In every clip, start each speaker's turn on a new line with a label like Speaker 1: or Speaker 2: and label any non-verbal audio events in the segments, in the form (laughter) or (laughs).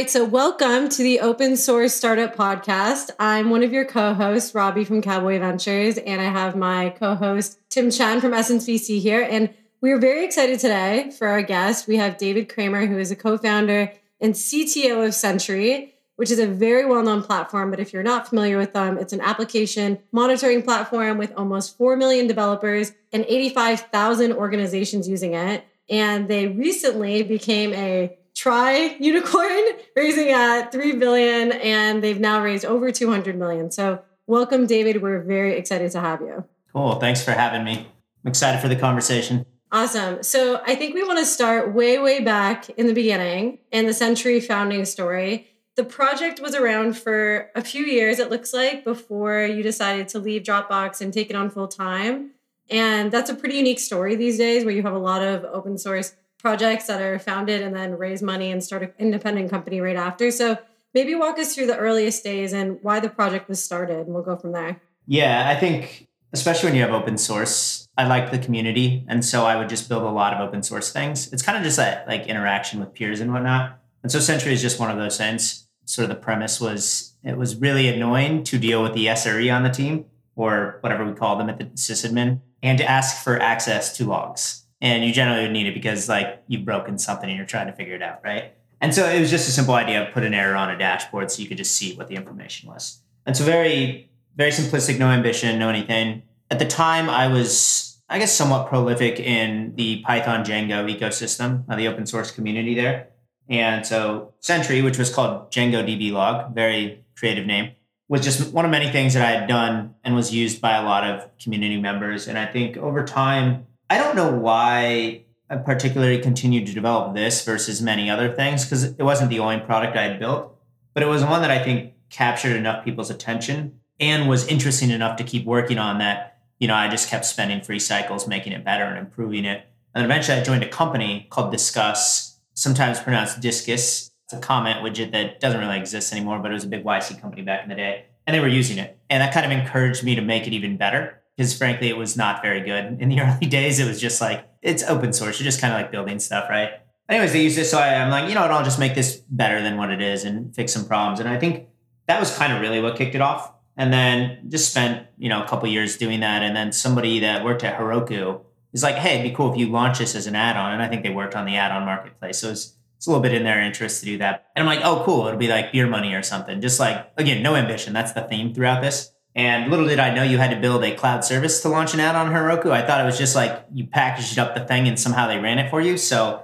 Speaker 1: right, so welcome to the Open Source Startup Podcast. I'm one of your co-hosts, Robbie from Cowboy Ventures, and I have my co-host Tim Chen from VC here. And we are very excited today for our guest. We have David Cramer, who is a co-founder and CTO of Sentry, which is a very well-known platform. But if you're not familiar with them, it's an application monitoring platform with almost 4 million developers and 85,000 organizations using it. And they recently became a try unicorn (laughs) raising at 3 billion and they've now raised over 200 million. So welcome david. We're very excited to have you.
Speaker 2: Cool. Thanks for having me. I'm excited for the conversation.
Speaker 1: Awesome. So i think we want to start way way back in the beginning in the Sentry founding story. The project was around for a few years it looks like before you decided to leave dropbox and take it on full time. And that's a pretty unique story these days where you have a lot of open source projects that are founded and then raise money and start an independent company right after. So maybe walk us through the earliest days and why the project was started, and we'll go from there.
Speaker 2: Yeah, I think especially when you have open source, I like the community, and so I would just build a lot of open source things. It's kind of just that like interaction with peers and whatnot. And so Sentry is just one of those things. Sort of the premise was it was really annoying to deal with the SRE on the team or whatever we call them at the sysadmin and to ask for access to logs and you generally would need it because like you've broken something and you're trying to figure it out, right? And so it was just a simple idea of put an error on a dashboard so you could just see what the information was. And so very, very simplistic, no ambition, no anything. At the time, I was, I guess, somewhat prolific in the Python Django ecosystem, uh, the open source community there. And so Sentry, which was called Django DB log, very creative name, was just one of many things that I had done and was used by a lot of community members. And I think over time, I don't know why I particularly continued to develop this versus many other things because it wasn't the only product I had built, but it was one that I think captured enough people's attention and was interesting enough to keep working on that. You know, I just kept spending free cycles making it better and improving it. And eventually I joined a company called Disqus, sometimes pronounced Discus. It's a comment widget that doesn't really exist anymore, but it was a big YC company back in the day. And they were using it. And that kind of encouraged me to make it even better because frankly, it was not very good in the (laughs) early days. It was just like it's open source. You're just kind of like building stuff, right? Anyways, they used it, so I, I'm like, you know what? I'll just make this better than what it is and fix some problems. And I think that was kind of really what kicked it off. And then just spent you know a couple years doing that. And then somebody that worked at Heroku is like, hey, it'd be cool if you launch this as an add-on. And I think they worked on the add-on marketplace, so it's it's a little bit in their interest to do that. And I'm like, oh, cool. It'll be like beer money or something. Just like again, no ambition. That's the theme throughout this. And little did I know you had to build a cloud service to launch an add-on Heroku. I thought it was just like you packaged up the thing and somehow they ran it for you. So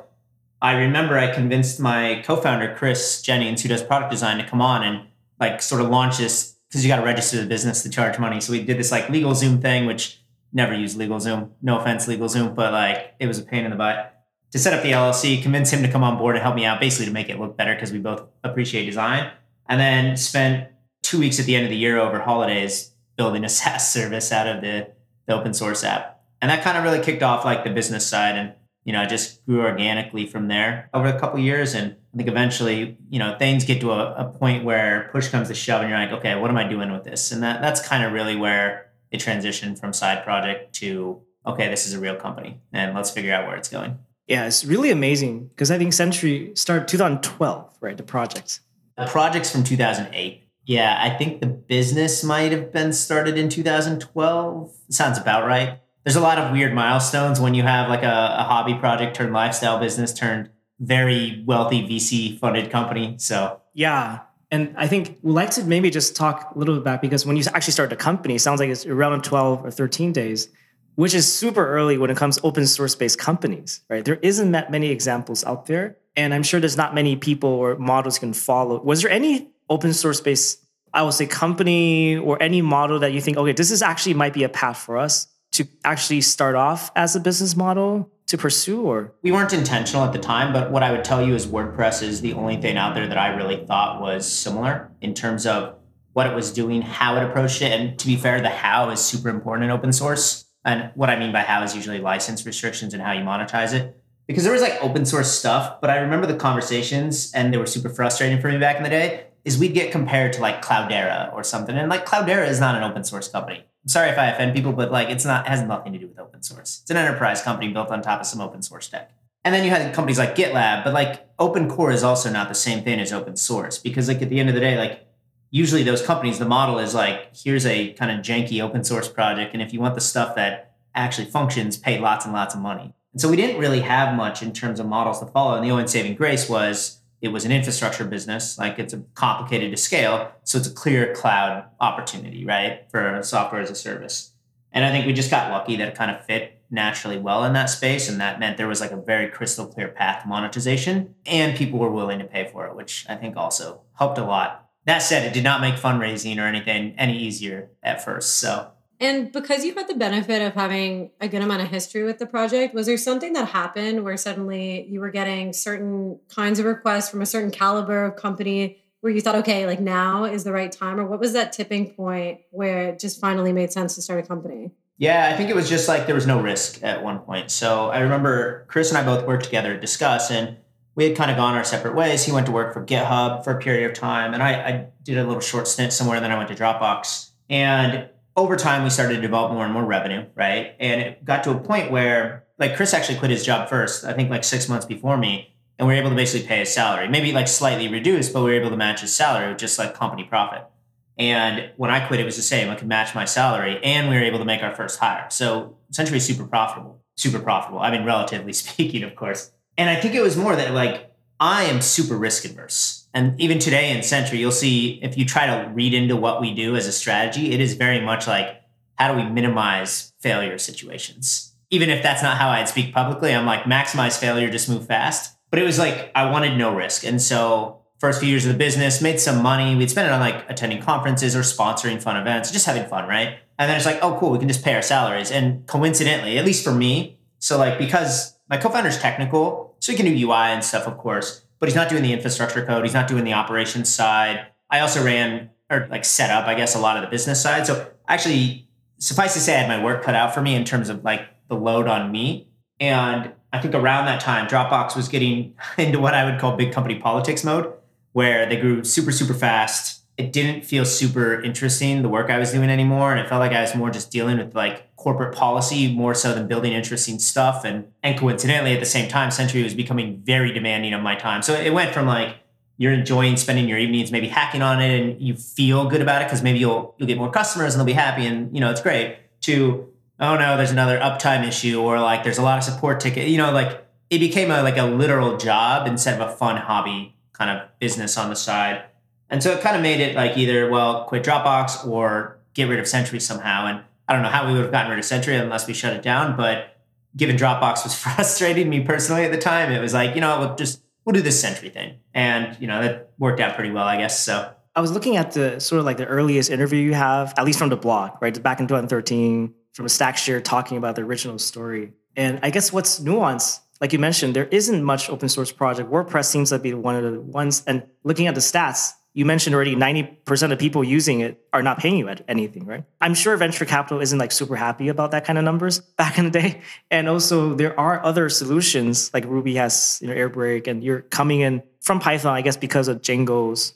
Speaker 2: I remember I convinced my co-founder Chris Jennings, who does product design, to come on and like sort of launch this because you got to register the business to charge money. So we did this like LegalZoom thing, which never used LegalZoom. No offense, LegalZoom, but like it was a pain in the butt to set up the LLC, convince him to come on board and help me out, basically to make it look better because we both appreciate design. And then spent two weeks at the end of the year over holidays building a (laughs) SaaS service out of the, the open source app. And that kind of really kicked off like the business side and, you know, I just grew organically from there over a couple years. And I think eventually, you know, things get to a, a point where push comes to shove and you're like, okay, what am I doing with this? And that that's kind of really where it transitioned from side project to, okay, this is a real company and let's figure out where it's going.
Speaker 3: Yeah, it's really amazing because I think Sentry started 2012, right? The project.
Speaker 2: The project's from 2008. Yeah, I think the business might have been started in 2012. Sounds about right. There's a lot of weird milestones when you have like a, a hobby project turned lifestyle business turned very wealthy VC funded company. So,
Speaker 3: yeah. And I think we'd like to maybe just talk a little bit about because when you actually start a company, it sounds like it's around 12 or 13 days, which is super early when it comes to open source based companies, right? There isn't that many examples out there. And I'm sure there's not many people or models can follow. Was there any open source based, I would say, company or any model that you think, okay, this is actually might be a path for us to actually start off as a business model to pursue or?
Speaker 2: We weren't intentional at the time but what i would tell you is wordpress is the only thing out there that i really thought was similar in terms of what it was doing how it approached it. And to be fair the how is super important in open source. And what i mean by how is usually license restrictions and how you monetize it. Because there was like open source stuff but i remember the conversations and they were super frustrating for me back in the day is we'd get compared to like Cloudera or something. And like Cloudera is not an open source company. I'm sorry if I offend people, but like it's not has nothing to do with open source. It's an enterprise company built on top of some open source tech. And then you had companies like GitLab, but like open core is also not the same thing as open source because like at the end of the day, like usually those companies, the model is like, here's a kind of janky open source project. And if you want the stuff that actually functions, pay lots and lots of money. And so we didn't really have much in terms of models to follow. And the only saving grace was it was an infrastructure business, like it's complicated to scale. So it's a clear cloud opportunity, right? For software as a service. And I think we just got lucky that it kind of fit naturally well in that space. And that meant there was like a very crystal clear path to monetization and people were willing to pay for it, which I think also helped a lot. That said, it did not make fundraising or anything any easier at first. So
Speaker 1: and because you had the benefit of having a good amount of history with the project, was there something that happened where suddenly you were getting certain kinds of requests from a certain caliber of company where you thought, okay, like now is the right time? Or what was that tipping point where it just finally made sense to start a company?
Speaker 2: Yeah, I think it was just like there was no risk at one point. So I remember Chris and I both worked together at Disqus, and we had kind of gone our separate ways. He went to work for GitHub for a period of time, and I, I did a little short stint somewhere. Then I went to Dropbox. And over time we started to develop more and more revenue, right? And it got to a point where like Chris actually quit his job first, I think like six months before me. And we were able to basically pay his salary, maybe like slightly reduced, but we were able to match his salary with just like company profit. And when I quit, it was the same. I could match my salary and we were able to make our first hire. So essentially super profitable, super profitable. I mean, relatively (laughs) speaking, of course. And I think it was more that like I am super risk adverse. And even today in Sentry, you'll see if you try to read into what we do as a strategy, it is very much like how do we minimize failure situations? Even if that's not how I'd speak publicly, I'm like maximize failure, just move fast. But it was like I wanted no risk. And so first few years of the business, made some money. We'd spend it on like attending conferences or sponsoring fun events, just having fun, right? And then it's like, oh, cool, we can just pay our salaries. And coincidentally, at least for me, so like because my co-founder's technical, so he can do UI and stuff, of course but he's not doing the infrastructure code. He's not doing the operations side. I also ran or like set up, I guess, a lot of the business side. So actually, suffice to say, I had my work cut out for me in terms of like the load on me. And I think around that time, Dropbox was getting (laughs) into what I would call big company politics mode, where they grew super, super fast it didn't feel super interesting the work I was doing anymore, and it felt like I was more just dealing with like corporate policy more so than building interesting stuff. And and coincidentally, at the same time, Sentry was becoming very demanding of my time. So it went from like you're enjoying spending your evenings maybe hacking on it, and you feel good about it because maybe you'll you'll get more customers and they'll be happy, and you know it's great. To oh no, there's another uptime issue, or like there's a lot of support ticket. You know, like it became a like a literal job instead of a fun hobby kind of business on the side and so it kind of made it like either, well, quit Dropbox or get rid of Sentry somehow. And I don't know how we would have gotten rid of Sentry unless we shut it down. But given Dropbox was (laughs) frustrating me personally at the time, it was like, you know, we'll just, we'll do this Sentry thing. And, you know, that worked out pretty well, I guess. So
Speaker 3: I was looking at the sort of like the earliest interview you have, at least from the blog, right? Back in 2013, from a Stackshare talking about the original story. And I guess what's nuanced like you mentioned, there isn't much open source project. WordPress seems to be one of the ones. And looking at the stats, you mentioned already 90% of people using it are not paying you anything, right? I'm sure venture capital isn't like super happy about that kind of numbers (laughs) back in the day. And also there are other solutions like Ruby has, you know, Airbrake and you're coming in from Python, I guess, because of Django's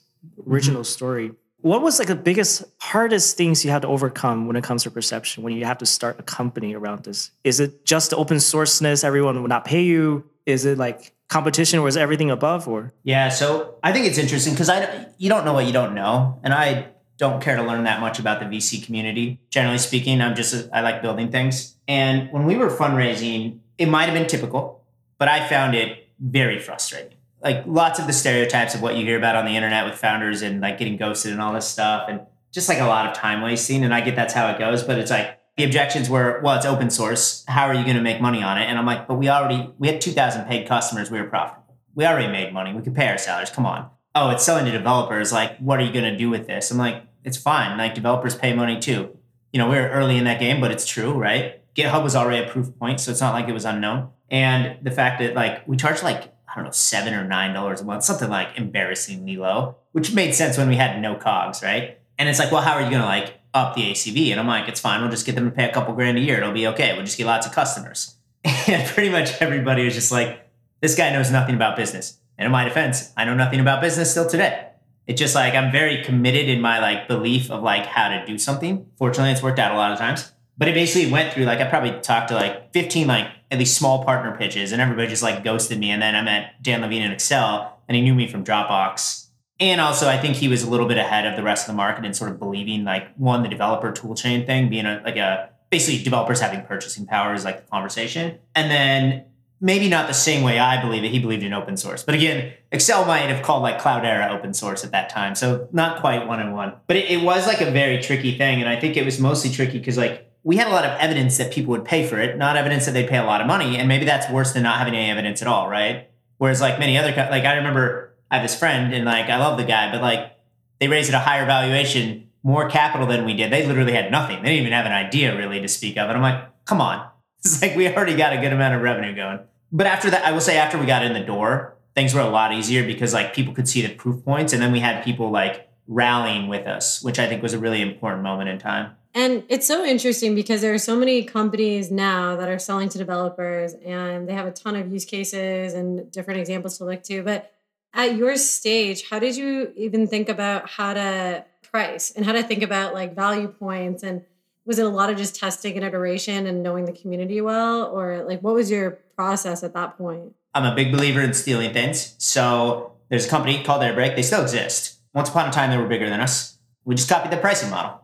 Speaker 3: original mm-hmm. story. What was like the biggest, hardest things you had to overcome when it comes to perception when you have to start a company around this? Is it just the open sourceness, everyone will not pay you? Is it like competition or is everything above or
Speaker 2: yeah so i think it's interesting because i you don't know what you don't know and i don't care to learn that much about the vc community generally speaking i'm just i like building things and when we were fundraising it might have been typical but i found it very frustrating like lots of the stereotypes of what you hear about on the internet with founders and like getting ghosted and all this stuff and just like a lot of time wasting and i get that's how it goes but it's like the objections were, well, it's open source. How are you going to make money on it? And I'm like, but we already, we had 2,000 paid customers. We were profitable. We already made money. We could pay our salaries. Come on. Oh, it's selling to developers. Like, what are you going to do with this? I'm like, it's fine. Like, developers pay money too. You know, we are early in that game, but it's true, right? GitHub was already a proof point, so it's not like it was unknown. And the fact that like we charge like I don't know seven or nine dollars a month, something like embarrassingly low, which made sense when we had no cogs, right? And it's like, well, how are you to like up the ACV. And I'm like, it's fine. We'll just get them to pay a couple grand a year. It'll be okay. We'll just get lots of customers. (laughs) And pretty much everybody was just like, this guy knows nothing about business. And in my defense, I know nothing about business still today. It's just like I'm very committed in my like belief of like how to do something. Fortunately, it's worked out a lot of times. But it basically went through like I probably talked to like 15 like at least small partner pitches, and everybody just like ghosted me. And then I met Dan Levine in Accel, and he knew me from Dropbox. And also, I think he was a little bit ahead of the rest of the market in sort of believing like one, the developer toolchain thing, being a like a basically developers having purchasing power is like the conversation. And then maybe not the same way I believe it. He believed in open source. But again, Accel might have called like Cloudera open source at that time. So not quite one on one. But it, it was like a very tricky thing. And I think it was mostly tricky because like we had a lot of evidence that people would pay for it, not evidence that they'd pay a lot of money. And maybe that's worse than not having any evidence at all, right? Whereas like many other, like I remember I have this friend and like I love the guy, but like they raised at a higher valuation, more capital than we did. They literally had nothing. They didn't even have an idea really to speak of. And I'm like, come on. (laughs) It's like we already got a good amount of revenue going. But after that, I will say after we got in the door, things were a lot easier because like people could see the proof points. And then we had people like rallying with us, which I think was a really important moment in time.
Speaker 1: And it's so interesting because there are so many companies now that are selling to developers and they have a ton of use cases and different examples to look to. But at your stage, how did you even think about how to price and how to think about like value points? And was it a lot of just testing and iteration and knowing the community well? Or like what was your process at that point?
Speaker 2: I'm a big believer in stealing things. So there's a company called Airbrake. They still exist. Once upon a time, they were bigger than us. We just copied the pricing model.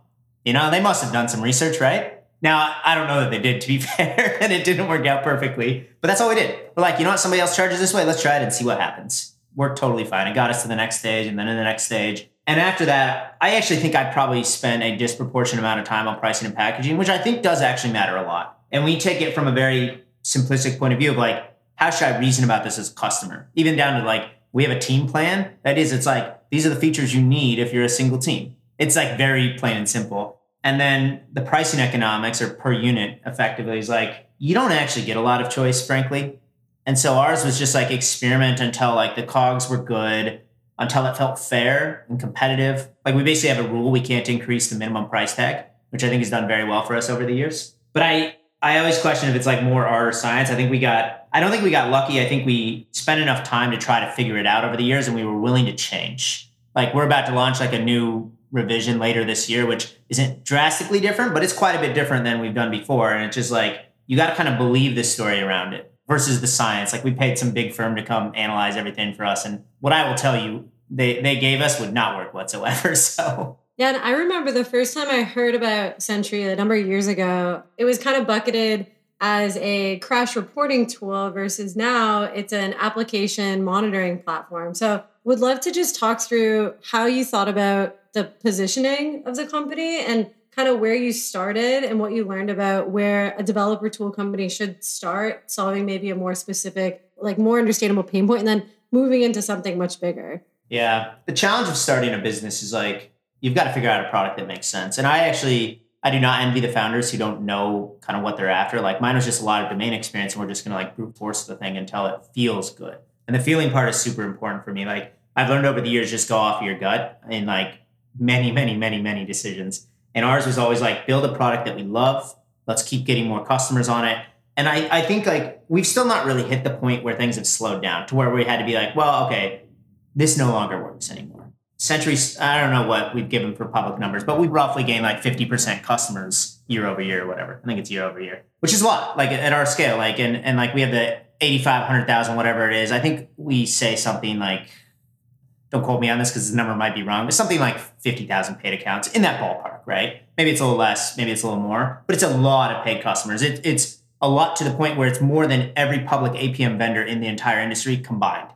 Speaker 2: You know, they must have done some research, right? Now, I don't know that they did, to be (laughs) fair, and it didn't work out perfectly, but that's all we did. We're like, you know what? Somebody else charges this way. Let's try it and see what happens worked totally fine. It got us to the next stage and then in the next stage. And after that, I actually think I probably spent a disproportionate amount of time on pricing and packaging, which I think does actually matter a lot. And we take it from a very simplistic point of view of like, how should I reason about this as a customer? Even down to like, we have a team plan. That is, it's like, these are the features you need if you're a single team. It's like very plain and simple. And then the pricing economics or per unit effectively is like, you don't actually get a lot of choice, frankly. And so ours was just like experiment until like the cogs were good, until it felt fair and competitive. Like we basically have a rule we can't increase the minimum price tag, which I think has done very well for us over the years. But I I always question if it's like more art or science. I think we got I don't think we got lucky. I think we spent enough time to try to figure it out over the years and we were willing to change. Like we're about to launch like a new revision later this year, which isn't drastically different, but it's quite a bit different than we've done before. And it's just like you got to kind of believe the story around it versus the science. Like we paid some big firm to come analyze everything for us, and what I will tell you, they they gave us would not work whatsoever. (laughs) So.
Speaker 1: Yeah, and I remember the first time I heard about Sentry a number of years ago, it was kind of bucketed as a crash reporting tool versus now it's an application monitoring platform. So, would love to just talk through how you thought about the positioning of the company and kind of where you started and what you learned about where a developer tool company should start solving maybe a more specific, like more understandable pain point, and then moving into something much bigger.
Speaker 2: Yeah. The challenge of starting a business is like you've got to figure out a product that makes sense. And I actually I do not envy the founders who don't know kind of what they're after. Like mine was just a lot of domain experience, and we're just gonna like brute force the thing until it feels good. And the feeling part is super important for me. Like I've learned over the years, just go off your gut and like many, many, many, many decisions. And ours was always like build a product that we love. Let's keep getting more customers on it. And I, I think like we've still not really hit the point where things have slowed down to where we had to be like, well, okay, this no longer works anymore. Sentry's, I don't know what we've given for public numbers, but we roughly gained like 50% customers year over year or whatever. I think it's year over year, which is a lot, like at our scale. Like, and, and like we have the 85, 100,000, whatever it is. I think we say something like don't quote me on this because the number might be wrong, but something like 50,000 paid accounts in that ballpark, right? Maybe it's a little less, maybe it's a little more, but it's a lot of paid customers. It, it's a lot to the point where it's more than every public APM vendor in the entire industry combined.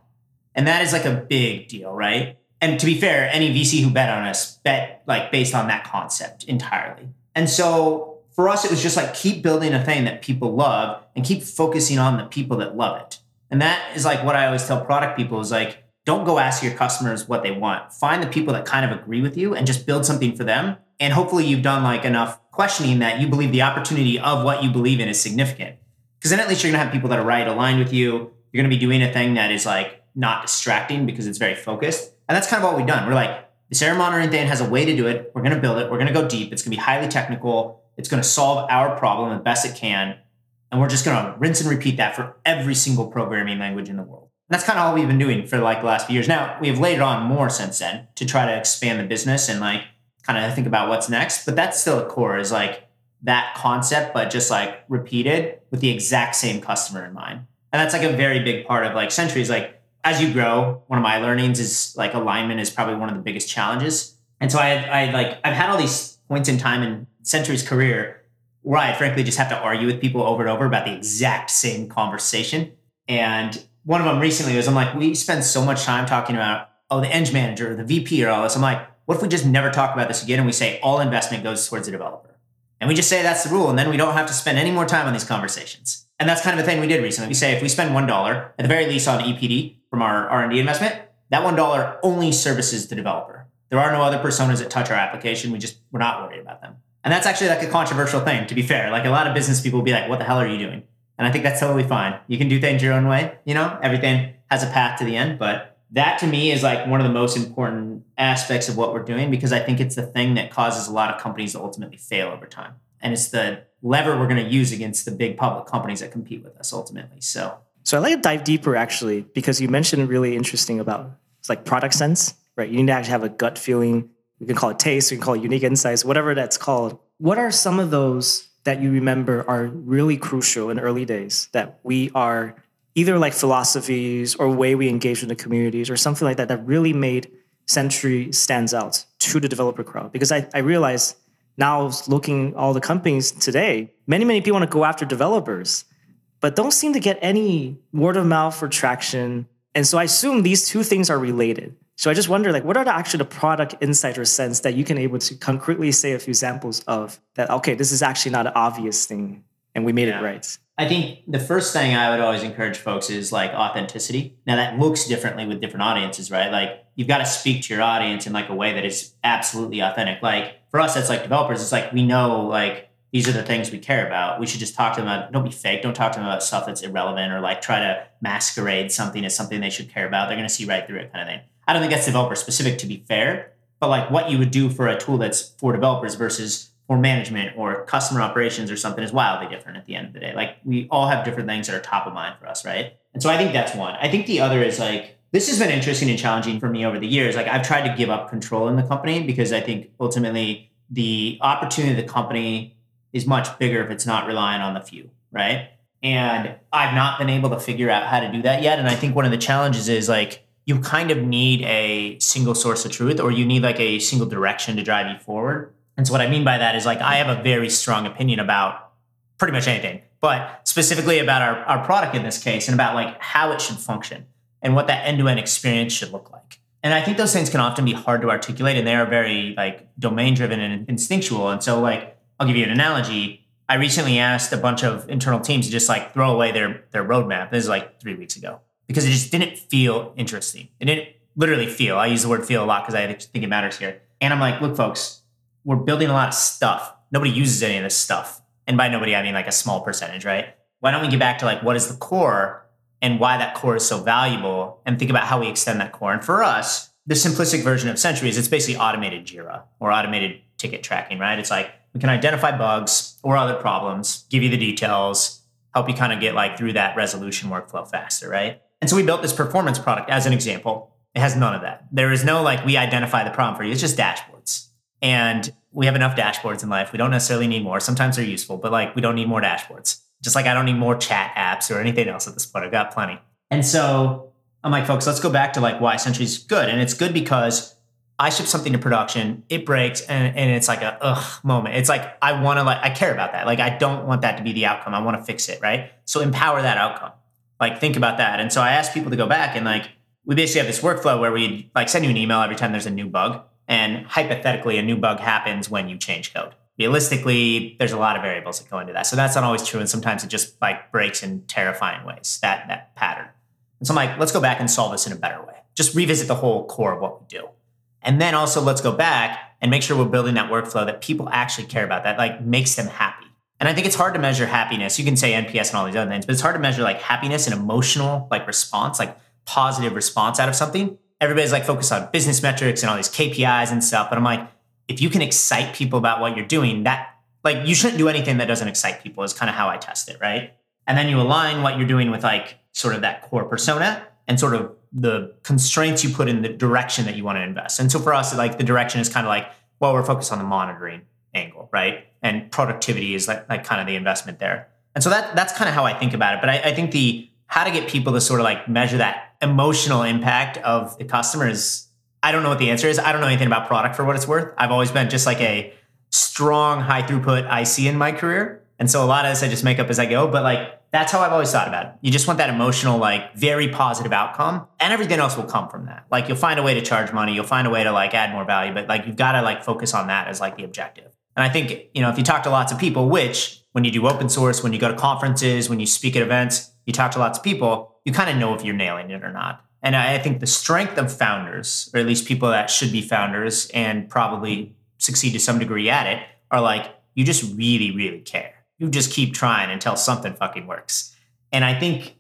Speaker 2: And that is like a big deal, right? And to be fair, any VC who bet on us bet like based on that concept entirely. And so for us, it was just like keep building a thing that people love and keep focusing on the people that love it. And that is like what I always tell product people is like, don't go ask your customers what they want. Find the people that kind of agree with you and just build something for them. And hopefully you've done like enough questioning that you believe the opportunity of what you believe in is significant. Because then at least you're gonna have people that are right aligned with you. You're gonna be doing a thing that is like not distracting because it's very focused. And that's kind of what we've done. We're like, this error monitoring thing has a way to do it. We're gonna build it. We're gonna go deep. It's gonna be highly technical. It's gonna solve our problem the best it can. And we're just gonna rinse and repeat that for every single programming language in the world that's kind of all we've been doing for like the last few years. Now we have laid it on more since then to try to expand the business and like kind of think about what's next. But that's still a core is like that concept, but just like repeated with the exact same customer in mind. And that's like a very big part of like Sentry's. like as you grow, one of my learnings is like alignment is probably one of the biggest challenges. And so I, I like I've had all these points in time in Sentry's career where I frankly just have to argue with people over and over about the exact same conversation. And one of them recently was I'm like, we spend so much time talking about oh the eng manager, the VP, or all this. I'm like, what if we just never talk about this again and we say all investment goes towards the developer? And we just say that's the rule, and then we don't have to spend any more time on these conversations. And that's kind of a thing we did recently. We say if we spend one dollar at the very least on EPD from our R and D investment, that one dollar only services the developer. There are no other personas that touch our application. We just we're not worried about them. And that's actually like a controversial thing, to be fair. Like a lot of business people will be like, "What the hell are you doing?" And I think that's totally fine. You can do things your own way. You know, everything has a path to the end, but that to me is like one of the most important aspects of what we're doing because I think it's the thing that causes a lot of companies to ultimately fail over time. And it's the lever we're going to use against the big public companies that compete with us ultimately. So,
Speaker 3: so I'd like to dive deeper actually, because you mentioned really interesting about it's like product sense, right? You need to actually have a gut feeling. You can call it taste, you can call it unique insights, whatever that's called. What are some of those that you remember are really crucial in early days that we are either like philosophies or way we engage with the communities or something like that that really made Sentry stands out to the developer crowd. Because I, I realize now looking all the companies today, many, many people want to go after developers, but don't seem to get any word of mouth or traction. And so I assume these two things are related. So I just wonder, like, what are the actually the product insight or sense that you can able to concretely say a few examples of that? Okay, this is actually not an obvious thing, and we made yeah. it right.
Speaker 2: I think the first thing I would always encourage folks is like authenticity. Now that looks differently with different audiences, right? Like you've got to speak to your audience in like a way that is absolutely authentic. Like for us, it's like developers, it's like we know like these are the things we care about. We should just talk to them about don't be fake. Don't talk to them about stuff that's irrelevant or like try to masquerade something as something they should care about. They're gonna see right through it kind of thing. I don't think that's developer specific to be fair, but like what you would do for a tool that's for developers versus or management or customer operations or something is wildly different at the end of the day. Like we all have different things that are top of mind for us, right? And so I think that's one. I think the other is like this has been interesting and challenging for me over the years. Like I've tried to give up control in the company because I think ultimately the opportunity of the company is much bigger if it's not relying on the few, right? And I've not been able to figure out how to do that yet. And I think one of the challenges is like you kind of need a single source of truth or you need like a single direction to drive you forward. And so what I mean by that is like I have a very strong opinion about pretty much anything, but specifically about our, our product in this case and about like how it should function and what that end-to-end experience should look like. And I think those things can often be hard to articulate and they are very like domain driven and instinctual. And so like I'll give you an analogy. I recently asked a bunch of internal teams to just like throw away their their roadmap. This is like three weeks ago because it just didn't feel interesting. It didn't literally feel. I use the word feel a lot because I think it matters here. And I'm like, look, folks, we're building a lot of stuff. Nobody uses any of this stuff. And by nobody, I mean like a small percentage, right? Why don't we get back to like what is the core and why that core is so valuable and think about how we extend that core. And for us, the simplistic version of Sentry is it's basically automated Jira or automated ticket tracking, right? It's like we can identify bugs or other problems, give you the details, help you kind of get like through that resolution workflow faster, right? And so we built this performance product as an example. It has none of that. There is no like we identify the problem for you. It's just dashboards. And we have enough dashboards in life. We don't necessarily need more. Sometimes they're useful, but like we don't need more dashboards. Just like I don't need more chat apps or anything else at this point. I've got plenty. And so I'm like, folks, let's go back to like why Sentry's good. And it's good because I ship something to production, it breaks, and, and it's like a ugh moment. It's like I want to like I care about that. Like I don't want that to be the outcome. I want to fix it, right? So empower that outcome. Like think about that. And so I asked people to go back and like we basically have this workflow where we like send you an email every time there's a new bug and hypothetically, a new bug happens when you change code. Realistically, there's a lot of variables that go into that. So that's not always true. And sometimes it just like breaks in terrifying ways, that, that pattern. And so I'm like, let's go back and solve this in a better way. Just revisit the whole core of what we do. And then also let's go back and make sure we're building that workflow that people actually care about, that like makes them happy. And I think it's hard to measure happiness. You can say NPS and all these other things, but it's hard to measure like happiness and emotional like response, like positive response out of something everybody's like focused on business metrics and all these KPIs and stuff. But I'm like, if you can excite people about what you're doing, that like you shouldn't do anything that doesn't excite people is kind of how I test it, right? And then you align what you're doing with like sort of that core persona and sort of the constraints you put in the direction that you want to invest. And so for us, like the direction is kind of like, well, we're focused on the monitoring. angle, right? And productivity is like, like kind of the investment there. And so that that's kind of how I think about it. But I, I think the how to get people to sort of like measure that emotional impact of the customer is I don't know what the answer is. I don't know anything about product for what it's worth. I've always been just like a strong high throughput IC in my career. And so a lot of this I just make up as I go. But like that's how I've always thought about it. You just want that emotional, like very positive outcome, and everything else will come from that. Like you'll find a way to charge money, you'll find a way to like add more value, but like you've got to like focus on that as like the objective. And I think, you know, if you talk to lots of people, which when you do open source, when you go to conferences, when you speak at events, you talk to lots of people, you kind of know if you're nailing it or not. And I think the strength of founders, or at least people that should be founders and probably succeed to some degree at it, are like, you just really, really care you just keep trying until something fucking works. And I think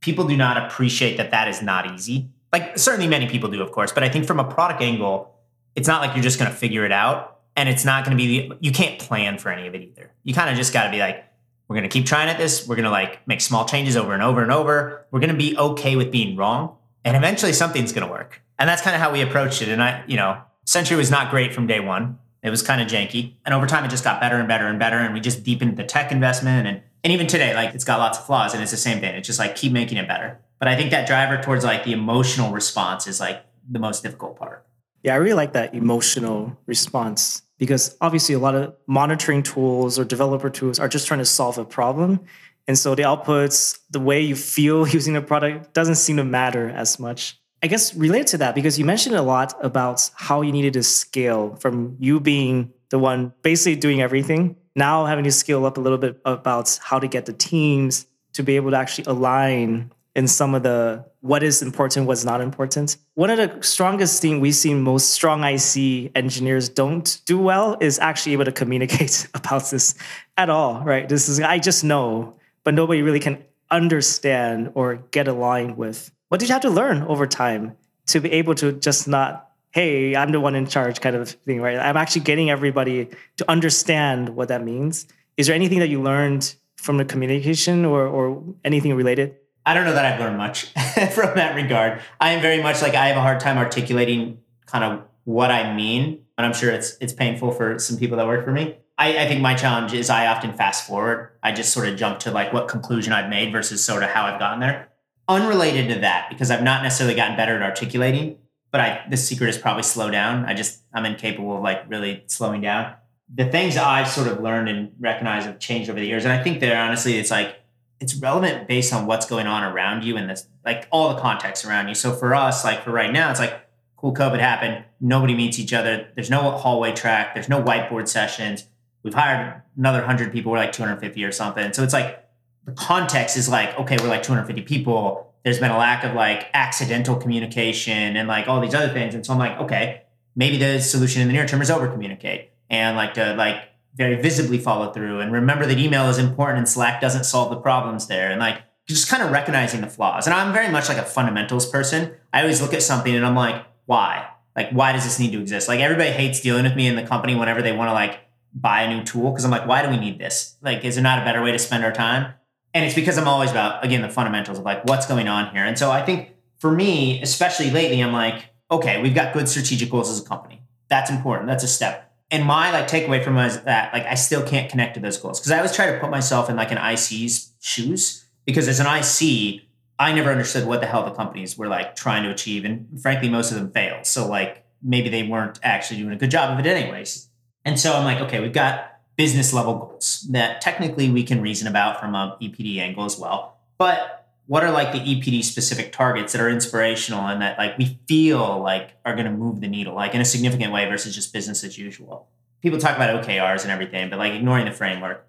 Speaker 2: people do not appreciate that that is not easy. Like certainly many people do, of course, but I think from a product angle, it's not like you're just going to figure it out, and it's not going to be. You can't plan for any of it either. You kind of just got to be like, we're going to keep trying at this. We're going to like make small changes over and over and over. We're going to be okay with being wrong, and eventually something's going to work. And that's kind of how we approached it. And I, you know, Sentry was not great from day one. It was kind of janky. And over time, it just got better and better and better. And we just deepened the tech investment. And, and even today, like it's got lots of flaws and it's the same thing. It's just like keep making it better. But I think that driver towards like the emotional response is like the most difficult part.
Speaker 3: Yeah, I really like that emotional response because obviously a lot of monitoring tools or developer tools are just trying to solve a problem. And so the outputs, the way you feel (laughs) using the product doesn't seem to matter as much. I guess related to that, because you mentioned a lot about how you needed to scale from you being the one basically doing everything, now having to scale up a little bit about how to get the teams to be able to actually align in some of the what is important, what's not important. One of the strongest things we've seen most strong IC engineers don't do well is actually able to communicate (laughs) about this at all, right? This is I just know, but nobody really can understand or get aligned with what did you have to learn over time to be able to just not hey i'm the one in charge kind of thing right i'm actually getting everybody to understand what that means is there anything that you learned from the communication or, or anything related
Speaker 2: i don't know that i've learned much (laughs) from that regard i am very much like i have a hard time articulating kind of what i mean and i'm sure it's it's painful for some people that work for me I, I think my challenge is i often fast forward i just sort of jump to like what conclusion i've made versus sort of how i've gotten there unrelated to that because I've not necessarily gotten better at articulating, but I the secret is probably slow down. I just I'm incapable of like really slowing down. The things I've sort of learned and recognized have changed over the years, and I think that honestly, it's like it's relevant based on what's going on around you and this like all the context around you. So for us, like for right now, it's like cool COVID happened. Nobody meets each other. There's no hallway track. There's no whiteboard sessions. We've hired another hundred people. We're like 250 or something. So it's like the context is like, okay, we're like 250 people. There's been a lack of like accidental communication and like all these other things. And so I'm like, okay, maybe the solution in the near term is over communicate and like to like very visibly follow through and remember that email is important and Slack doesn't solve the problems there. And like just kind of recognizing the flaws. And I'm very much like a fundamentals person. I always look at something and I'm like, why? Like, why does this need to exist? Like everybody hates dealing with me in the company whenever they want to like buy a new tool because I'm like, why do we need this? Like, is there not a better way to spend our time? and it's because I'm always about again the fundamentals of like what's going on here. And so I think for me, especially lately, I'm like, okay, we've got good strategic goals as a company. That's important. That's a step. And my like takeaway from is that like I still can't connect to those goals because I always try to put myself in like an IC's shoes because as an IC, I never understood what the hell the companies were like trying to achieve, and frankly, most of them failed. So like maybe they weren't actually doing a good job of it anyways. And so I'm like, okay, we've got business level goals that technically we can reason about from a EPD angle as well. But what are like the EPD specific targets that are inspirational and that like we feel like are going to move the needle like in a significant way versus just business as usual? People talk about OKRs and everything, but like ignoring the framework.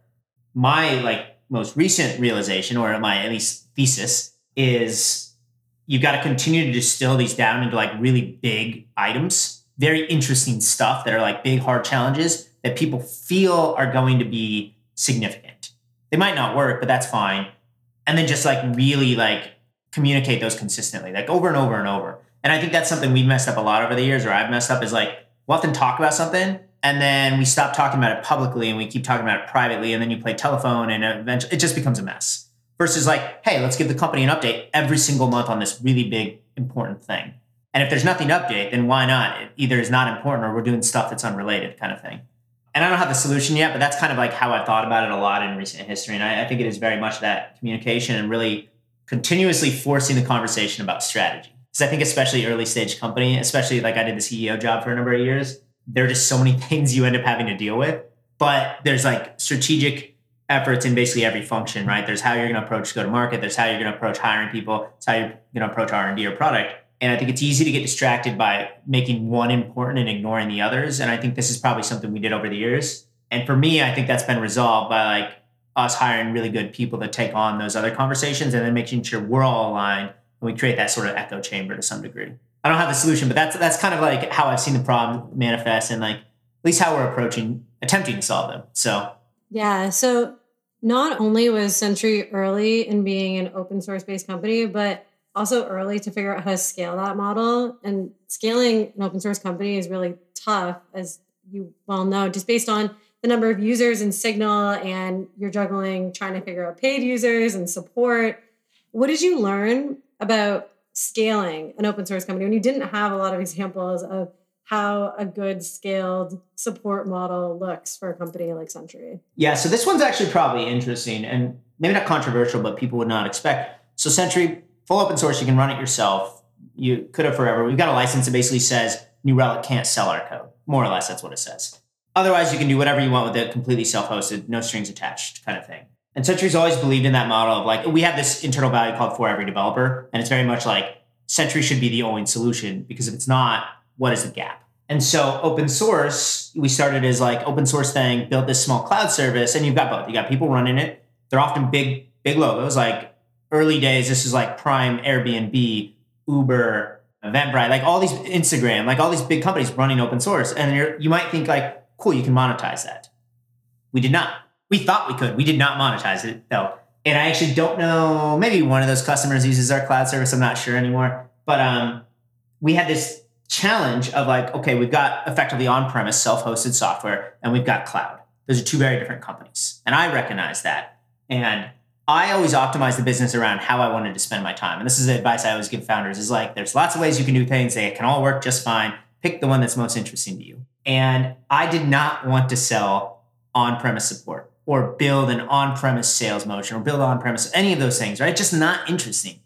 Speaker 2: My like most recent realization or my at least thesis is you've got to continue to distill these down into like really big items, very interesting stuff that are like big hard challenges that people feel are going to be significant. They might not work, but that's fine. And then just like really like communicate those consistently, like over and over and over. And I think that's something we've messed up a lot over the years, or I've messed up is like we'll often talk about something and then we stop talking about it publicly and we keep talking about it privately and then you play telephone and eventually it just becomes a mess. Versus like, hey, let's give the company an update every single month on this really big important thing. And if there's nothing to update, then why not? It either is not important or we're doing stuff that's unrelated kind of thing. And I don't have the solution yet, but that's kind of like how I've thought about it a lot in recent history. And I, I think it is very much that communication and really continuously forcing the conversation about strategy. Because I think, especially early stage company, especially like I did the CEO job for a number of years, there are just so many (laughs) things you end up having to deal with. But there's like strategic efforts in basically every function, right? There's how you're going to approach go to market. There's how you're going to approach hiring people. It's how you're going to approach R and D or product. And I think it's easy to get distracted by making one important and ignoring the others. And I think this is probably something we did over the years. And for me, I think that's been resolved by like us hiring really good people to take on those other conversations and then making sure we're all aligned and we create that sort of echo chamber to some degree. I don't have the solution, but that's that's kind of like how I've seen the problem manifest and like at least how we're approaching attempting to solve them. So
Speaker 1: yeah. So not only was Sentry early in being an open source based company, but also early to figure out how to scale that model. And scaling an open source company is really tough, as you well know, just based on the number of users and signal, and you're juggling trying to figure out paid users and support. What did you learn about scaling an open source company when you didn't have a lot of examples of how a good scaled support model looks for a company like Sentry.
Speaker 2: Yeah, so this one's actually probably interesting and maybe not controversial, but people would not expect. So Sentry, full open source, you can run it yourself. You could have forever. We've got a license that basically says New Relic can't sell our code. More or less, that's what it says. Otherwise, you can do whatever you want with it, completely self-hosted, no strings attached kind of thing. And Sentry's always believed in that model of like, we have this internal value called for every developer. And it's very much like Sentry should be the only solution because if it's not, what is the gap? And so open source, we started as like open source thing, built this small cloud service, and you've got both. You got people running it. They're often big, big logos. Like early days, this is like Prime, Airbnb, Uber, Eventbrite, like all these Instagram, like all these big companies running open source. And you might think like, cool, you can monetize that. We did not. We thought we could. We did not monetize it though. And I actually don't know. Maybe one of those customers uses our cloud service. I'm not sure anymore. But um, we had this challenge of like, okay, we've got effectively on premise self hosted software and we've got cloud. Those are two very different companies. And I recognize that. And I always optimize the business around how I wanted to spend my time. And this is the advice I always give founders is like, there's lots of ways you can do things. They can all work just fine. Pick the one that's most interesting to you. And I did not want to sell on premise support or build an on premise sales motion or build on premise, any of those things, right? Just not interesting.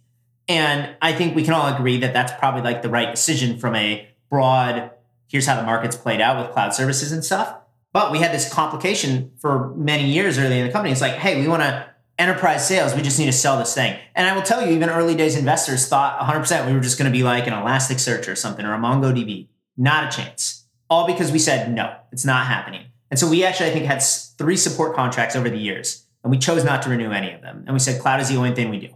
Speaker 2: And I think we can all agree that that's probably like the right decision from a broad, here's how the market's played out with cloud services and stuff. But we had this complication for many years early in the company. It's like, hey, we want to enterprise sales. We just need to sell this thing. And I will tell you, even early days investors thought 100% we were just going to be like an Elasticsearch or something or a MongoDB. Not a chance. All because we said, no, it's not happening. And so we actually, I think, had three support contracts over the years, and we chose not to renew any of them. And we said, cloud is the only thing we do.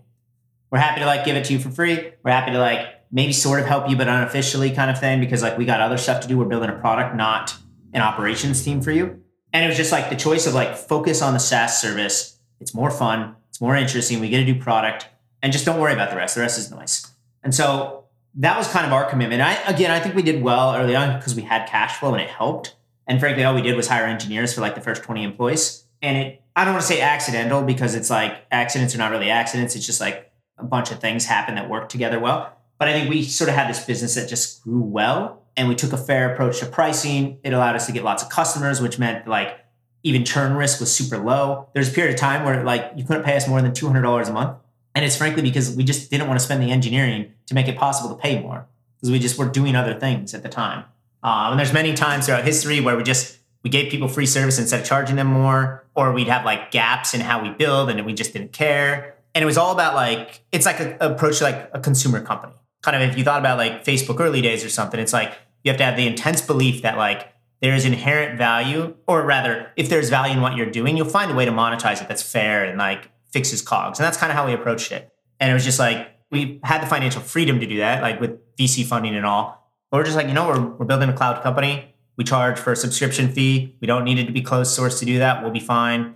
Speaker 2: We're happy to like give it to you for free. We're happy to like maybe sort of help you, but unofficially kind of thing, because like we got other stuff to do. We're building a product, not an operations team for you. And it was just like the choice of like focus on the SaaS service. It's more fun. It's more interesting. We get to do product and just don't worry about the rest. The rest is noise. And so that was kind of our commitment. I, again, I think we did well early on because we had cash flow and it helped. And frankly, all we did was hire engineers for like the first 20 employees. And it, I don't want to say accidental because it's like accidents are not really accidents. It's just like a bunch of things happen that work together well. But I think we sort of had this business that just grew well and we took a fair approach to pricing. It allowed us to get lots of customers, which meant like even churn risk was super low. There's a period of time where like you couldn't pay us more than $200 a month. And it's frankly because we just didn't want to spend the engineering to make it possible to pay more because we just were doing other things at the time. Um, and there's many times throughout history where we just we gave people free service instead of charging them more, or we'd have like gaps in how we build and we just didn't care and it was all about like it's like an approach to like a consumer company kind of if you thought about like facebook early days or something it's like you have to have the intense belief that like there's inherent value or rather if there's value in what you're doing you'll find a way to monetize it that's fair and like fixes cogs. And that's kind of how we approached it. And it was just like we had the financial freedom to do that like with vc funding and all. But we're just like you know we're, we're building a cloud company. We charge for a subscription fee. We don't need it to be closed source to do that. We'll be fine.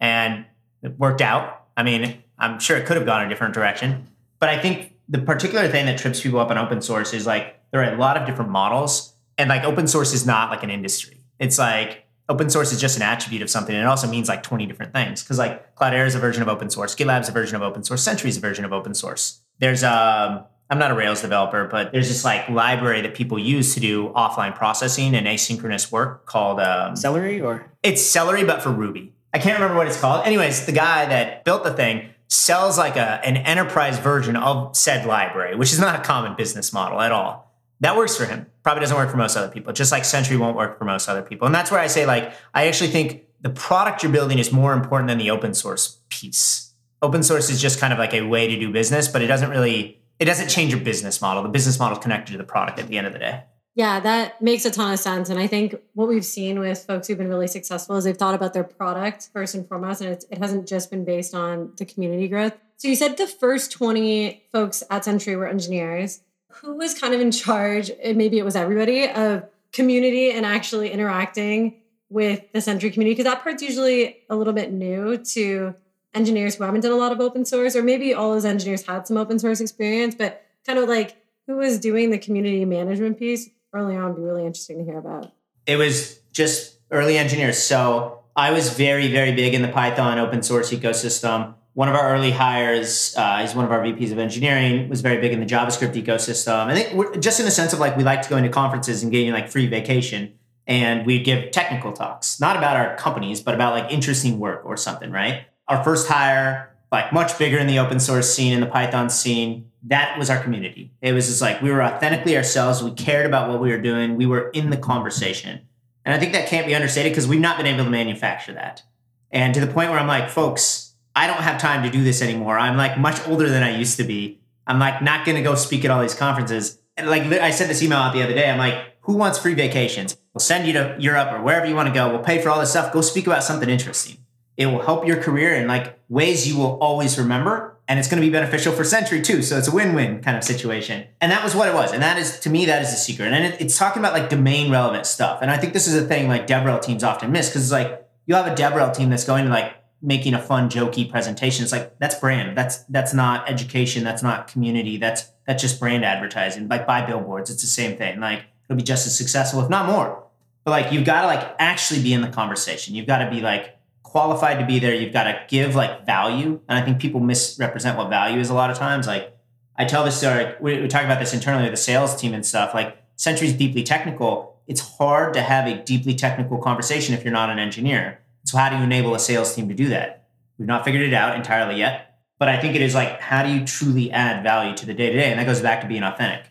Speaker 2: And it worked out. I mean I'm sure it could have gone a different direction. But I think the particular thing that trips people up on open source is like there are a lot of different models. And like open source is not like an industry. It's like open source is just an attribute of something. And it also means like 20 different things. Cause like Cloudera is a version of open source, GitLab is a version of open source, Sentry is a version of open source. There's a, I'm not a Rails developer, but there's this like library that people use to do offline processing and asynchronous work called um,
Speaker 3: Celery or
Speaker 2: it's Celery, but for Ruby. I can't remember what it's called. Anyways, the guy that built the thing sells like a an enterprise version of said library, which is not a common business model at all. That works for him. Probably doesn't work for most other people. Just like Sentry won't work for most other people. And that's where I say like I actually think the product you're building is more important than the open source piece. Open source is just kind of like a way to do business, but it doesn't really it doesn't change your business model. The business model is connected to the product at the end of the day.
Speaker 1: Yeah, that makes a ton of sense. And I think what we've seen with folks who've been really successful is they've thought about their product first and foremost, and it hasn't just been based on the community growth. So you said the first 20 folks at Sentry were engineers. Who was kind of in charge, and maybe it was everybody, of community and actually interacting with the Sentry community? Because that part's usually a little bit new to engineers who haven't done a lot of open source, or maybe all those engineers had some open source experience, but kind of like who was doing the community management piece early on would be really interesting to hear about.
Speaker 2: It was just early engineers. So I was very, very big in the Python open source ecosystem. One of our early hires, uh, he's one of our VPs of engineering, was very big in the JavaScript ecosystem. I think just in the sense of like we going to conferences and getting like free vacation, and we'd give technical talks, not about our companies, but about like interesting work or something, right? our first hire, like much bigger in the open source scene, in the Python scene. That was our community. It was just like we were authentically ourselves. We cared about what we were doing. We were in the conversation. And I think that can't be understated because we've not been able to manufacture that. And to the point where I'm like, folks, I don't have time to do this anymore. I'm like much older than I used to be. I'm like not going to go speak at all these conferences. And like I sent this email out the other day. I'm like, who wants free vacations? We'll send you to Europe or wherever you want to go. We'll pay for all this stuff. Go speak about something interesting. It will help your career in like ways you will always remember. And it's going to be beneficial for Sentry too. So it's a win-win kind of situation. And that was what it was. And that is, to me, that is the secret. And it's talking about like domain relevant stuff. And I think this is a thing like DevRel teams often miss because it's like you have a DevRel team that's going to like making a fun, jokey presentation. It's like that's brand. That's that's not education. That's not community. That's that's just brand advertising. Like buy billboards. It's the same thing. Like it'll be just as successful, if not more. But like you've got to like actually be in the conversation. You've got to be like qualified to be there, you've got to give like value. And I think people misrepresent what value is a lot of times. Like I tell this story, we, we talk about this internally with the sales team and stuff. Like Sentry's deeply technical. It's hard to have a deeply technical conversation if you're not an engineer. So how do you enable a sales team to do that? We've not figured it out entirely yet. But I think it is like, how do you truly add value to the day to day? And that goes back to being authentic.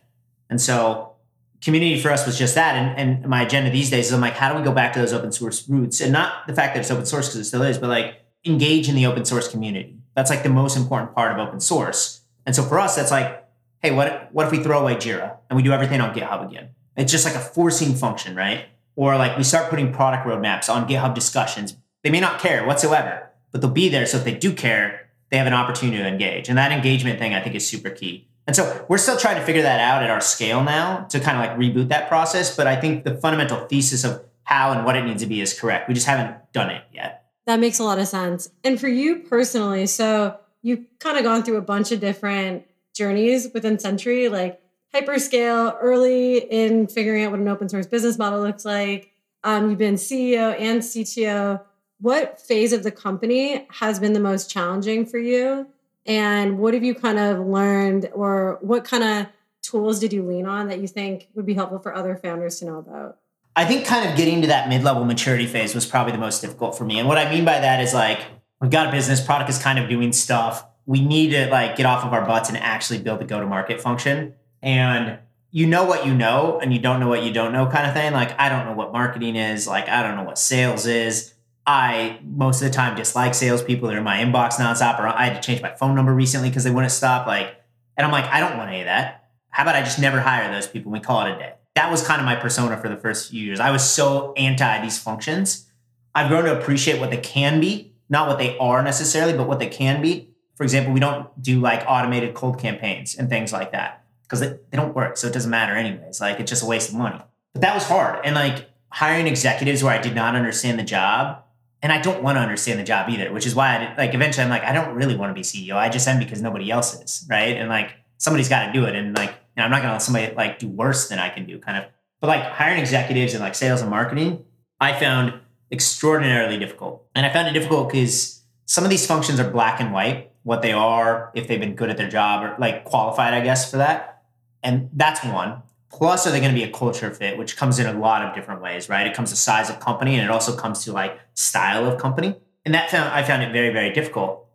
Speaker 2: And so community for us was just that. And, and my agenda these days is I'm like, how do we go back to those open source roots? And not the fact that it's open source because it still is, but like engage in the open source community. That's like the most important part of open source. And so for us, that's like, hey, what, what if we throw away Jira and we do everything on GitHub again? It's just like a forcing function, right? Or like we start putting product roadmaps on GitHub discussions. They may not care whatsoever, but they'll be there. So if they do care, they have an opportunity to engage. And that engagement thing I think is super key. And so we're still trying to figure that out at our scale now to kind of like reboot that process. But I think the fundamental thesis of how and what it needs to be is correct. We just haven't done it yet.
Speaker 1: That makes a lot of sense. And for you personally, so you've kind of gone through a bunch of different journeys within Sentry, like hyperscale, early in figuring out what an open source business model looks like. Um, you've been CEO and CTO. What phase of the company has been the most challenging for you? And what have you kind of learned, or what kind of tools did you lean on that you think would be helpful for other founders to know about?
Speaker 2: I think kind of getting to that mid level maturity phase was probably the most difficult for me. And what I mean by that is like, we've got a business, product is kind of doing stuff. We need to like get off of our butts and actually build a go to market function. And you know what you know, and you don't know what you don't know kind of thing. Like, I don't know what marketing is. Like, I don't know what sales is. I most of the time dislike salespeople. They're in my inbox nonstop, or I had to change my phone number recently because they wouldn't stop. Like, and I'm like, I don't want any of that. How about I just never hire those people? We call it a day. That was kind of my persona for the first few years. I was so anti these functions. I've grown to appreciate what they can be, not what they are necessarily, but what they can be. For example, we don't do like automated cold campaigns and things like that because they, they don't work. So it doesn't matter anyways. Like it's just a waste of money. But that was hard. And like hiring executives where I did not understand the job and I don't want to understand the job either, which is why I did, like eventually I'm like I don't really want to be CEO. I just am because nobody else is, right? And like somebody's got to do it, and like know, I'm not going to let somebody like do worse than I can do, kind of. But like hiring executives and like sales and marketing, I found extraordinarily difficult, and I found it difficult because some of these functions are black and white. what they are, if they've been good at their job or like qualified, I guess, for that. And that's one. Plus, are they going to be a culture fit, which comes in a lot of different ways, right? It comes to size of company and it also comes to like style of company. And that found I found it very, very difficult.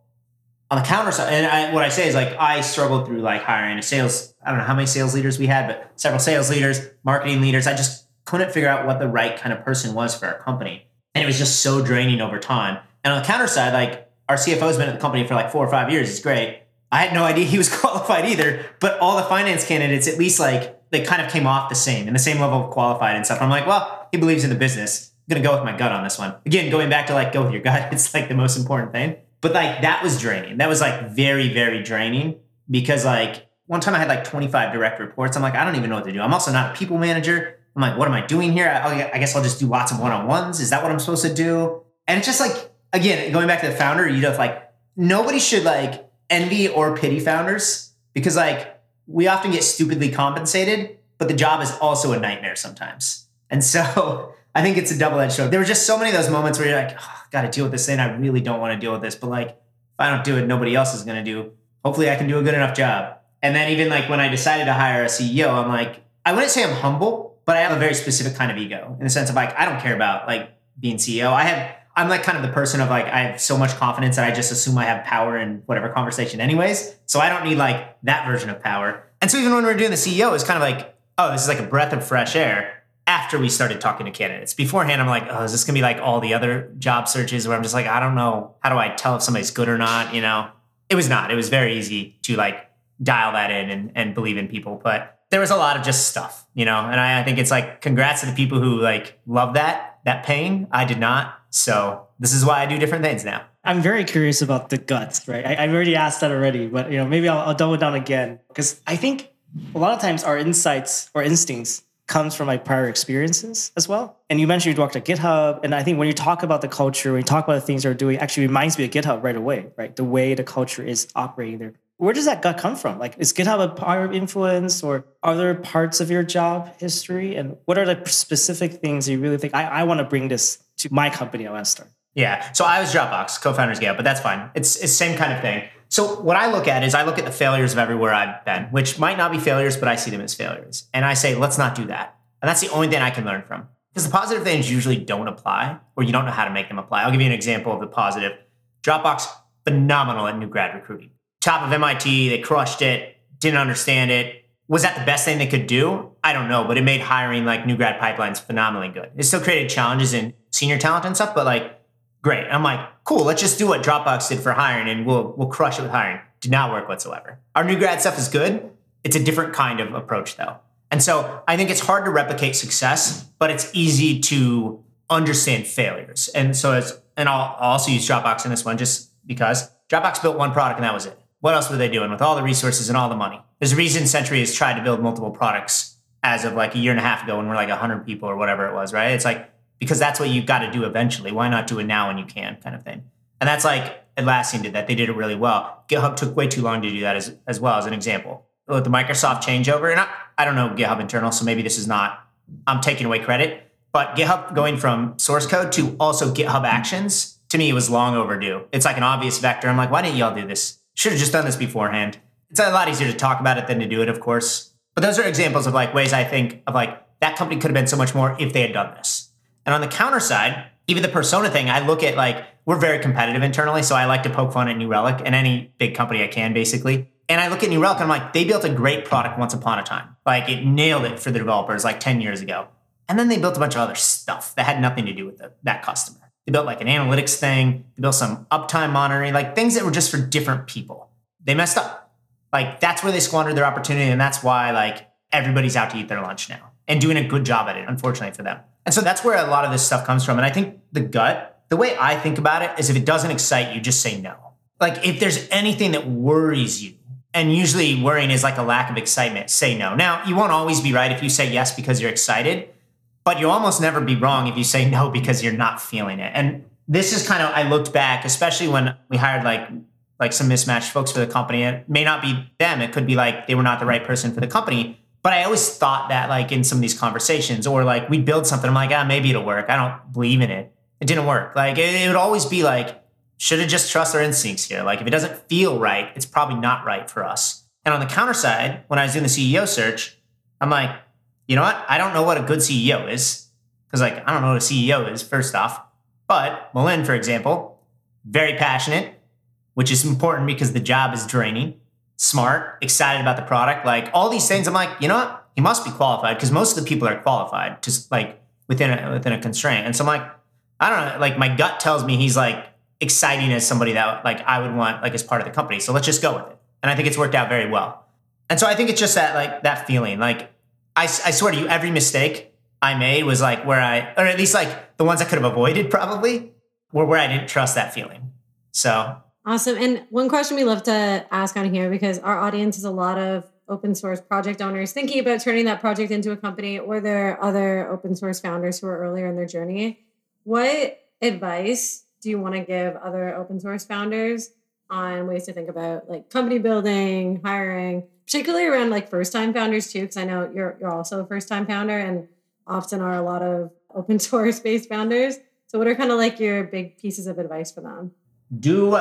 Speaker 2: On the counter side, and I, what I say is like I struggled through like hiring a sales. I don't know how many sales leaders we had, but several sales leaders, marketing leaders. I just couldn't figure out what the right kind of person was for our company, and it was just so draining over time. And on the counter side, like our CFO's been at the company for like four or five years. He's great. I had no idea he was (laughs) qualified either, but all the finance candidates, at least like they kind of came off the same and the same level of qualified and stuff. I'm like, well, he believes in the business. I'm gonna go with my gut on this one. Again, going back to like go with your gut, (laughs) it's like the most important thing. But like that was draining. That was like very, very draining because like one time I had like 25 direct reports. I'm like, I don't even know what to do. I'm also not a people manager. I'm like, what am I doing here? I, oh, I guess I'll just do lots of one on ones. Is that what I'm supposed to do? And it's just like, again, going back to the founder, you know, like nobody should like envy or pity founders because like we often get stupidly compensated, but the job is also a nightmare sometimes. And so (laughs) I think it's a double edged sword. There were just so many of those moments where you're like, oh, got to deal with this thing. I really don't want to deal with this. But like, if I don't do it, nobody else is going to do. Hopefully, I can do a good enough job. And then even like when I decided to hire a CEO, I'm like, I wouldn't say I'm humble, but I have a very specific kind of ego in the sense of like, I don't care about like being CEO. I have I'm like kind of the person of like I have so much confidence that I just assume I have power in whatever conversation anyways. So I don't need like that version of power. And so even when we are doing the CEO, it's kind of like, oh, this is like a breath of fresh air after we started talking to candidates. Beforehand, I'm like, oh, is this gonna be like all the other job searches where I'm just like, I don't know, how do I tell if somebody's good or not? You know? It was not. It was very easy to like dial that in and, and believe in people. But there was a lot of just stuff, you know, and I, I think it's like congrats to the people who like love that, that pain. I did not. So this is why I do different things now.
Speaker 3: I'm very curious about the guts, right? I, have already asked that already, but you know, maybe I'll, I'll double down again because I think a lot of times our insights or instincts comes from like prior experiences as well. And you mentioned you worked at GitHub, and I think when you talk about the culture, when you talk about the things they're doing, actually reminds me of GitHub right away, right? The way the culture is operating there. Where does that gut come from? Like, is GitHub a prior influence, or are there parts of your job history? And what are the specific things you really think I, I want to bring this to my company, start?
Speaker 2: Yeah. So I was Dropbox, co-founders Gale, but that's fine. It's it's same kind of thing. So what I look at is I look at the failures of everywhere I've been, which might not be failures, but I see them as failures. And I say, let's not do that. And that's the only thing I can learn from. Because the positive things usually don't apply, or you don't know how to make them apply. I'll give you an example of the positive. Dropbox, phenomenal at new grad recruiting. Top of MIT, they crushed it, didn't understand it, was that the best thing they could do? I don't know, but it made hiring like new grad pipelines phenomenally good. It still created challenges in senior talent and stuff, but like great. I'm like, cool, let's just do what Dropbox did for hiring and we'll we'll crush it with hiring. Did not work whatsoever. Our new grad stuff is good. It's a different kind of approach though. And so I think it's hard to replicate success, but it's easy to understand failures. And so as and I'll, I'll also use Dropbox in this one just because Dropbox built one product and that was it. What else were they doing with all the resources and all the money? There's a reason Sentry has tried to build multiple products as of like a year and a half ago when we're like 100 people or whatever it was, right? It's like, because that's what you've got to do eventually. Why not do it now when you can, kind of thing. And that's like Atlassian did that. They did it really well. GitHub took way too long to do that as, as well, as an example. With the Microsoft changeover, and I, I don't know GitHub internal, so maybe this is not, I'm taking away credit, but GitHub going from source code to also GitHub Actions, to me, it was long overdue. It's like an obvious vector. I'm like, why didn't y'all do this? Should have just done this beforehand. It's a lot easier to talk about it than to do it, of course. But those are examples of like ways I think of like that company could have been so much more if they had done this. And on the counter side, even the persona thing, I look at like we're very competitive internally, so I like to poke fun at New Relic and any big company I can, basically. And I look at New Relic and I'm like, they built a great product once upon a time. Like it nailed it for the developers like 10 years ago. And then they built a bunch of other stuff that had nothing to do with the, that customer. They built like an analytics thing, they built some uptime monitoring, like things that were just for different people. They messed up. Like that's where they squandered their opportunity, and that's why like everybody's out to eat their lunch now and doing a good job at it. Unfortunately for them, and so that's where a lot of this stuff comes from. And I think the gut, the way I think about it, is if it doesn't excite you, just say no. Like if there's anything that worries you, and usually worrying is like a lack of excitement, say no. Now you won't always be right if you say yes because you're excited, but you'll almost never be wrong if you say no because you're not feeling it. And this is kind of I looked back, especially when we hired like like some mismatched folks for the company. It may not be them. It could be like they were not the right person for the company. But I always thought that like in some of these conversations or like we build something, I'm like, ah, maybe it'll work. I don't believe in it. It didn't work. Like it, it would always be like, should have just trust our instincts here. Like if it doesn't feel right, it's probably not right for us. And on the counter side, when I was doing the CEO search, I'm like, you know what? I don't know what a good CEO is. Because like I don't know what a CEO is, first off. But Milin, for example, very passionate, which is important because the job is draining, smart, excited about the product, like all these things. I'm like, you know what? He must be qualified because most of the people are qualified, just like within a, within a constraint. And so I'm like, I don't know, like my gut tells me he's like exciting as somebody that like I would want like as part of the company. So let's just go with it. And I think it's worked out very well. And so I think it's just that like that feeling. Like I, I swear to you, every mistake I made was like where I, or at least like the ones I could have avoided probably, were where I didn't trust that feeling. So
Speaker 1: awesome. And one question we love to ask on here because our audience is a lot of open source project owners thinking about turning that project into a company, or there are other open source founders who are earlier in their journey. What advice do you want to give other open source founders on ways to think about like company building, hiring, particularly around like first time founders too? Because I know you're you're also a first time founder, and often are a lot of (laughs) open source based founders. So, what are kind of like your big pieces of advice for them?
Speaker 2: Do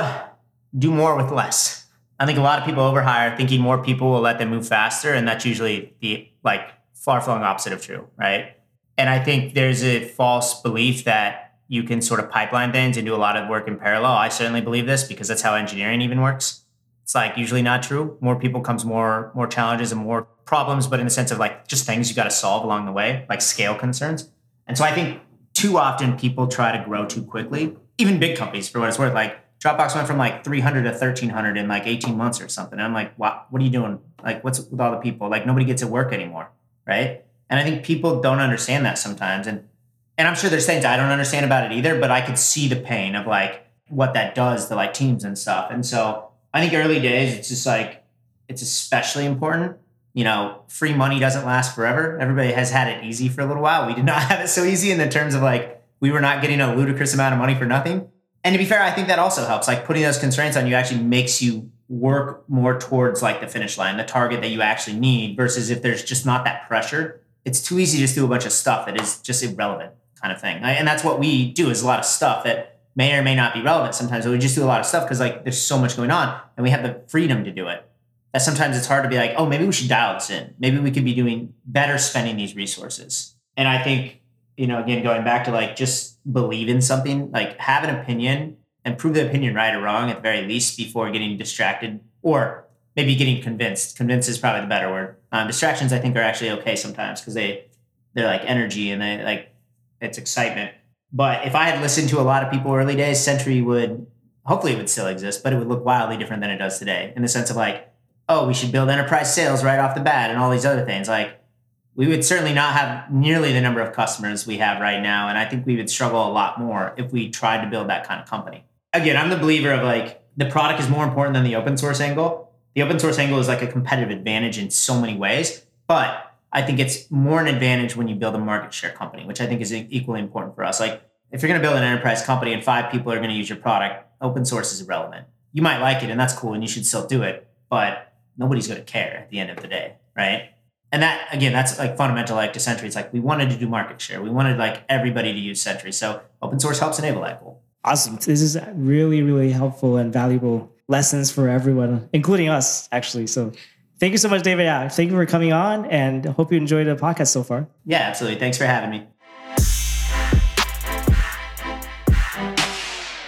Speaker 2: do more with less I think a lot of people overhire thinking more people will let them move faster. And that's usually the like far flung opposite of true, right? And I think there's a false belief that you can sort of pipeline things and do a lot of work in parallel. I certainly believe this because that's how engineering even works. It's like usually not true. More people comes more more challenges and more problems, but in the sense of like just things you got to solve along the way, like scale concerns. And so I think too often people try to grow too quickly. Even big companies, for what it's worth, like Dropbox went from like 300 to 1300 in like 18 months or something. And I'm like, what, what are you doing? Like, what's with all the people? Like, nobody gets to work anymore. Right. And I think people don't understand that sometimes. And, and I'm sure there's things I don't understand about it either, but I could see the pain of like what that does to like teams and stuff. And so I think early days, it's just like, it's especially important. You know, free money doesn't last forever. Everybody has had it easy for a little while. We did not (laughs) have it so easy in the terms of like, we were not getting a ludicrous amount of money for nothing and to be fair, I think that also helps. Like putting those constraints on you actually makes you work more towards like the finish line, the target that you actually need, versus if there's just not that pressure, it's too easy to just do a bunch of stuff that is just irrelevant kind of thing. And that's what we do is a lot of stuff that may or may not be relevant sometimes, but we just do a lot of stuff because like there's so much going on and we have the freedom to do it. That sometimes it's hard to be like, oh, maybe we should dial this in. Maybe we could be doing better spending these resources. And I think, you know, again, going back to like just believe in something, like have an opinion and prove the opinion right or wrong at the very least before getting distracted or maybe getting convinced. Convinced is probably the better word. Um, distractions, I think, are actually okay sometimes because they they're like energy and they like it's excitement. But if I had listened to a lot of people early days, Sentry would hopefully it would still exist, but it would look wildly different than it does today in the sense of like, oh, we should build enterprise sales right off the bat and all these other things. Like we would certainly not have nearly the number of customers we have right now. And I think we would struggle a lot more if we tried to build that kind of company. Again, I'm the believer of like the product is more important than the open source angle. The open source angle is like a competitive advantage in so many ways, but I think it's more an advantage when you build a market share company, which I think is equally important for us. Like if you're going to build an enterprise company and five people are going to use your product, open source is irrelevant. You might like it and that's cool and you should still do it, but nobody's going to care at the end of the day, right? and that again that's like fundamental like to sentry it's like we wanted to do market share we wanted like everybody to use sentry so open source helps enable that goal
Speaker 3: awesome this is really really helpful and valuable lessons for everyone including us actually so thank you so much david. Yeah thank you for coming on and hope you enjoyed the podcast so far.
Speaker 2: Yeah absolutely. Thanks for having me